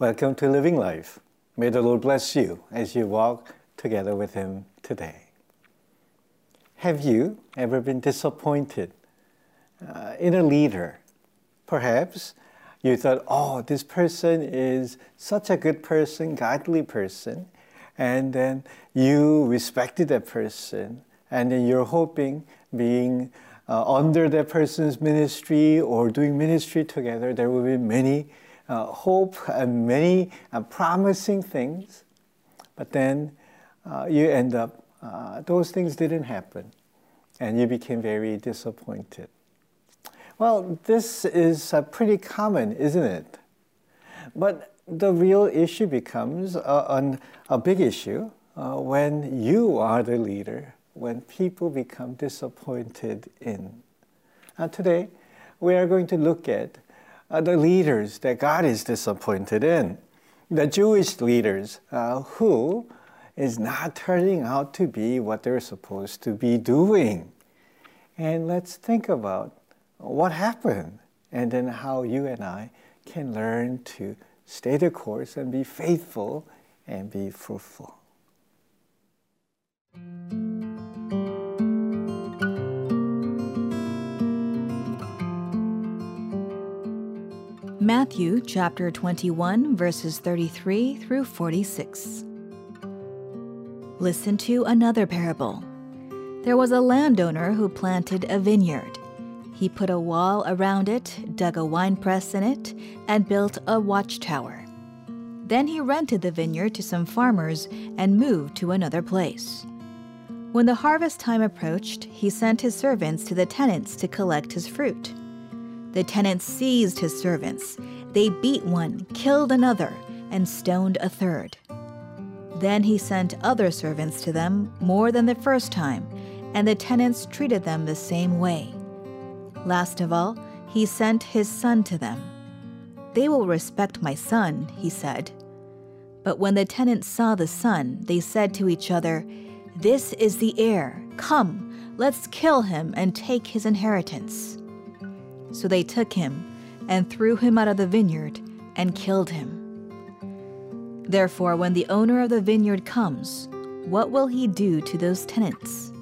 Welcome to Living Life. May the Lord bless you as you walk together with Him today. Have you ever been disappointed uh, in a leader? Perhaps you thought, oh, this person is such a good person, godly person, and then you respected that person, and then you're hoping being uh, under that person's ministry or doing ministry together, there will be many hope and many uh, promising things. But then uh, you end up, uh, those things didn't happen, and you became very disappointed. Well, this is uh, pretty common, isn't it? But the real issue becomes an, a big issue when you are the leader when people become disappointed in. Uh, today, we are going to look at uh, the leaders that God is disappointed in, the Jewish leaders uh, who is not turning out to be what they're supposed to be doing. And let's think about what happened and then how you and I can learn to stay the course and be faithful and be fruitful. Matthew chapter 21, verses 33 through 46. Listen to another parable. There was a landowner who planted a vineyard. He put a wall around it, dug a winepress in it, and built a watchtower. Then he rented the vineyard to some farmers and moved to another place. When the harvest time approached, he sent his servants to the tenants to collect his fruit. The tenants seized his servants. They beat one, killed another, and stoned a third. Then he sent other servants to them, more than the first time, and the tenants treated them the same way. Last of all, he sent his son to them. They will respect my son, he said. But when the tenants saw the son, they said to each other, This is the heir. Come, let's kill him and take his inheritance. So they took him and threw him out of the vineyard and killed him. Therefore, when the owner of the vineyard comes, what will he do to those tenants?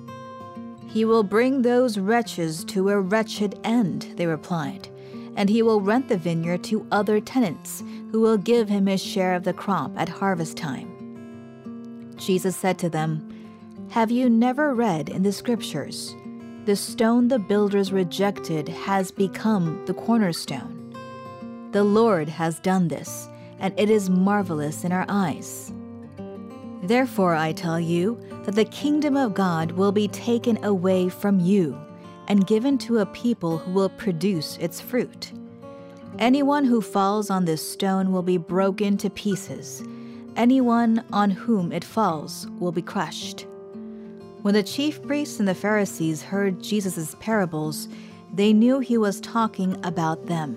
He will bring those wretches to a wretched end, they replied, and he will rent the vineyard to other tenants who will give him his share of the crop at harvest time. Jesus said to them, Have you never read in the scriptures? The stone the builders rejected has become the cornerstone. The Lord has done this, and it is marvelous in our eyes. Therefore, I tell you that the kingdom of God will be taken away from you and given to a people who will produce its fruit. Anyone who falls on this stone will be broken to pieces. Anyone on whom it falls will be crushed. When the chief priests and the Pharisees heard Jesus' parables, they knew he was talking about them.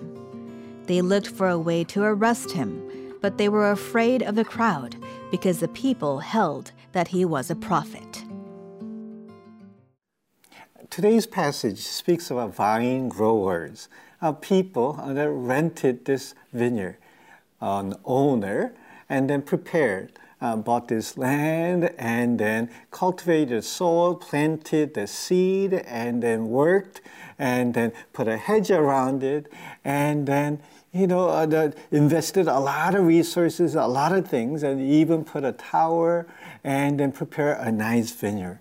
They looked for a way to arrest him, but they were afraid of the crowd because the people held that he was a prophet. Today's passage speaks about vine growers, uh, people that rented this vineyard, an owner, and then prepared uh, bought this land and then cultivated the soil, planted the seed, and then worked and then put a hedge around it and then you know, uh, invested a lot of resources, a lot of things, and even put a tower and then prepare a nice vineyard,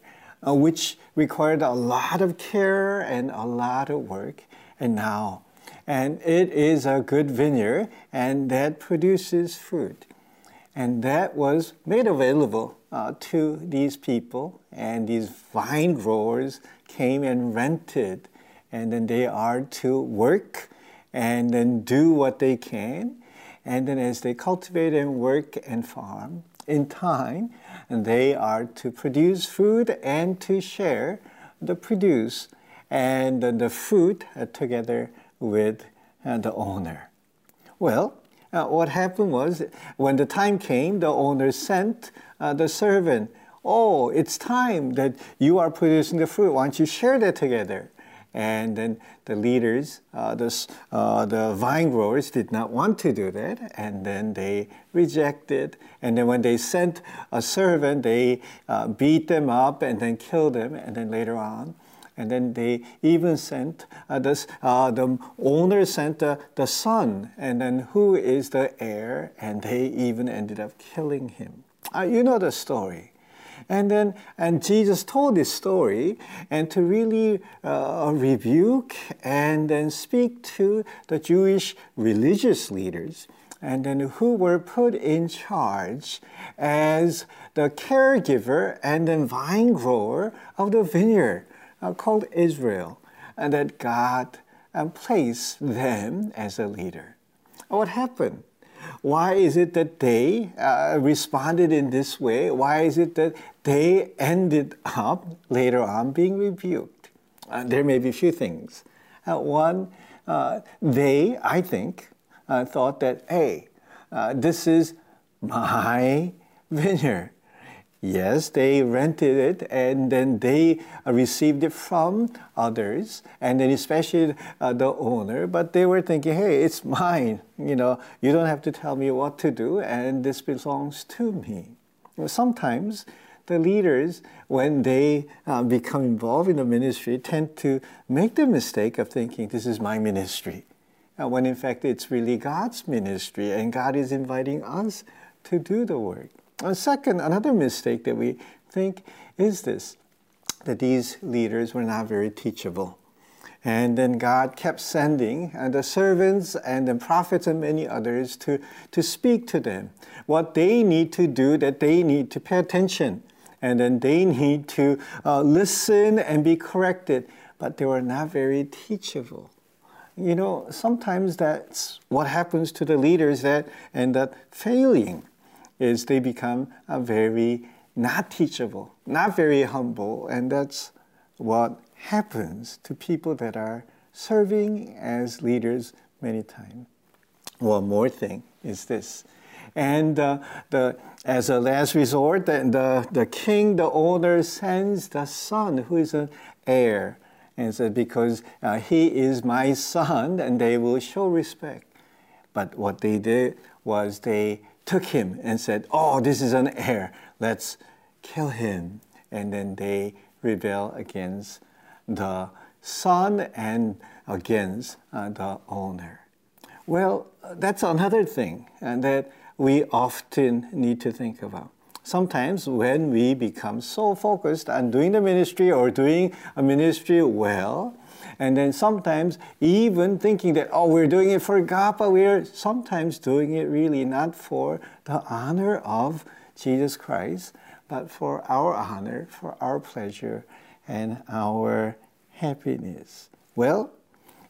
uh, which required a lot of care and a lot of work. And now, and it is a good vineyard, and that produces fruit. And that was made available uh, to these people, and these vine growers came and rented, and then they are to work and then do what they can. And then as they cultivate and work and farm, in time, they are to produce food and to share the produce and the fruit together with the owner. Well, uh, what happened was when the time came, the owner sent uh, the servant, Oh, it's time that you are producing the fruit. Why don't you share that together? And then the leaders, uh, the, uh, the vine growers did not want to do that, and then they rejected. And then when they sent a servant, they uh, beat them up and then killed them. And then later on, and then they even sent uh, this, uh, the owner sent the, the son, and then who is the heir, and they even ended up killing him. Uh, you know the story. And then, and Jesus told this story, and to really uh, rebuke and then speak to the Jewish religious leaders, and then who were put in charge as the caregiver and then vine grower of the vineyard uh, called Israel, and that God uh, placed them as a leader. What happened? Why is it that they uh, responded in this way? Why is it that they ended up later on being rebuked? Uh, there may be a few things. Uh, one, uh, they, I think, uh, thought that, hey, this is my vineyard. Yes, they rented it and then they received it from others, and then especially uh, the owner. But they were thinking, hey, it's mine. You know, you don't have to tell me what to do, and this belongs to me. Sometimes the leaders, when they uh, become involved in the ministry, tend to make the mistake of thinking, this is my ministry. Uh, when in fact it's really God's ministry, and God is inviting us to do the work. And second, another mistake that we think is this that these leaders were not very teachable. And then God kept sending uh, the servants and the prophets and many others to, to speak to them. What they need to do, that they need to pay attention. And then they need to uh, listen and be corrected. But they were not very teachable. You know, sometimes that's what happens to the leaders that end up failing is they become very not teachable, not very humble, and that's what happens to people that are serving as leaders many times. One more thing is this. And uh, the, as a last resort, the, the, the king, the owner, sends the son who is an heir. And said, because uh, he is my son, and they will show respect. But what they did was they took him and said, Oh, this is an heir. Let's kill him. And then they rebel against the son and against uh, the owner. Well, that's another thing and that we often need to think about. Sometimes when we become so focused on doing the ministry or doing a ministry well, and then sometimes even thinking that, oh, we're doing it for Gapa, we're sometimes doing it really not for the honor of Jesus Christ, but for our honor, for our pleasure, and our happiness. Well,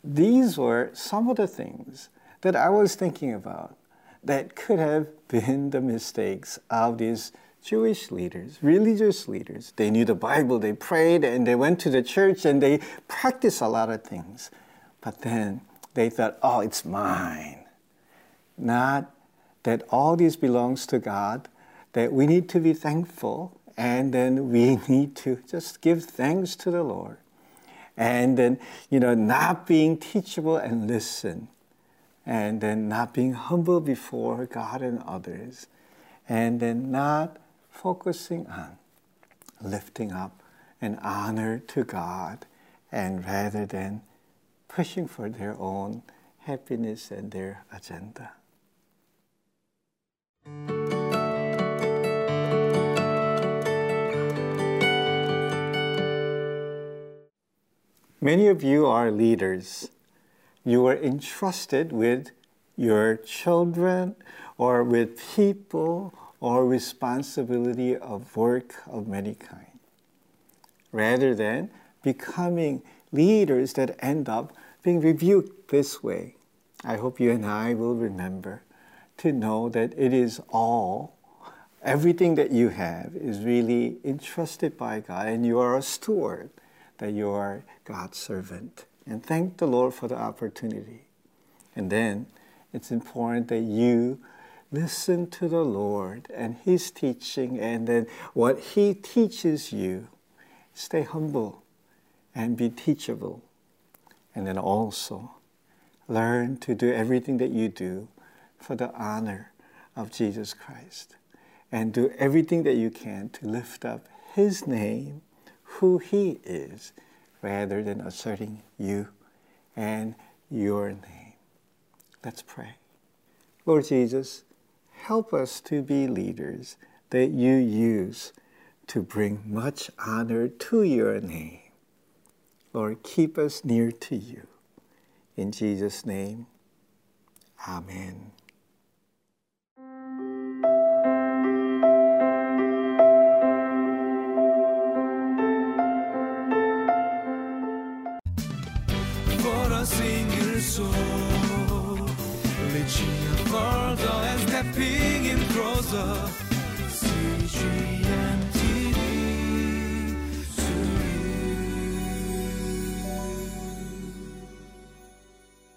these were some of the things that I was thinking about that could have been the mistakes of these Jewish leaders, religious leaders. They knew the Bible, they prayed, and they went to the church and they practiced a lot of things. But then they thought, oh, it's mine. Not that all this belongs to God, that we need to be thankful, and then we need to just give thanks to the Lord. And then, you know, not being teachable and listen. And then not being humble before God and others. And then not focusing on lifting up an honor to God and rather than pushing for their own happiness and their agenda. Many of you are leaders. You are entrusted with your children or with people or responsibility of work of many kind, rather than becoming leaders that end up being rebuked this way. I hope you and I will remember to know that it is all, everything that you have is really entrusted by God and you are a steward, that you are God's servant. And thank the Lord for the opportunity. And then it's important that you listen to the Lord and His teaching, and then what He teaches you, stay humble and be teachable. And then also learn to do everything that you do for the honor of Jesus Christ. And do everything that you can to lift up His name, who He is, rather than asserting you and your name. Let's pray. Lord Jesus, help us to be leaders that you use to bring much honor to your name. Lord, keep us near to you. In Jesus' name, Amen. For a single soul, reaching stepping in closer. CGN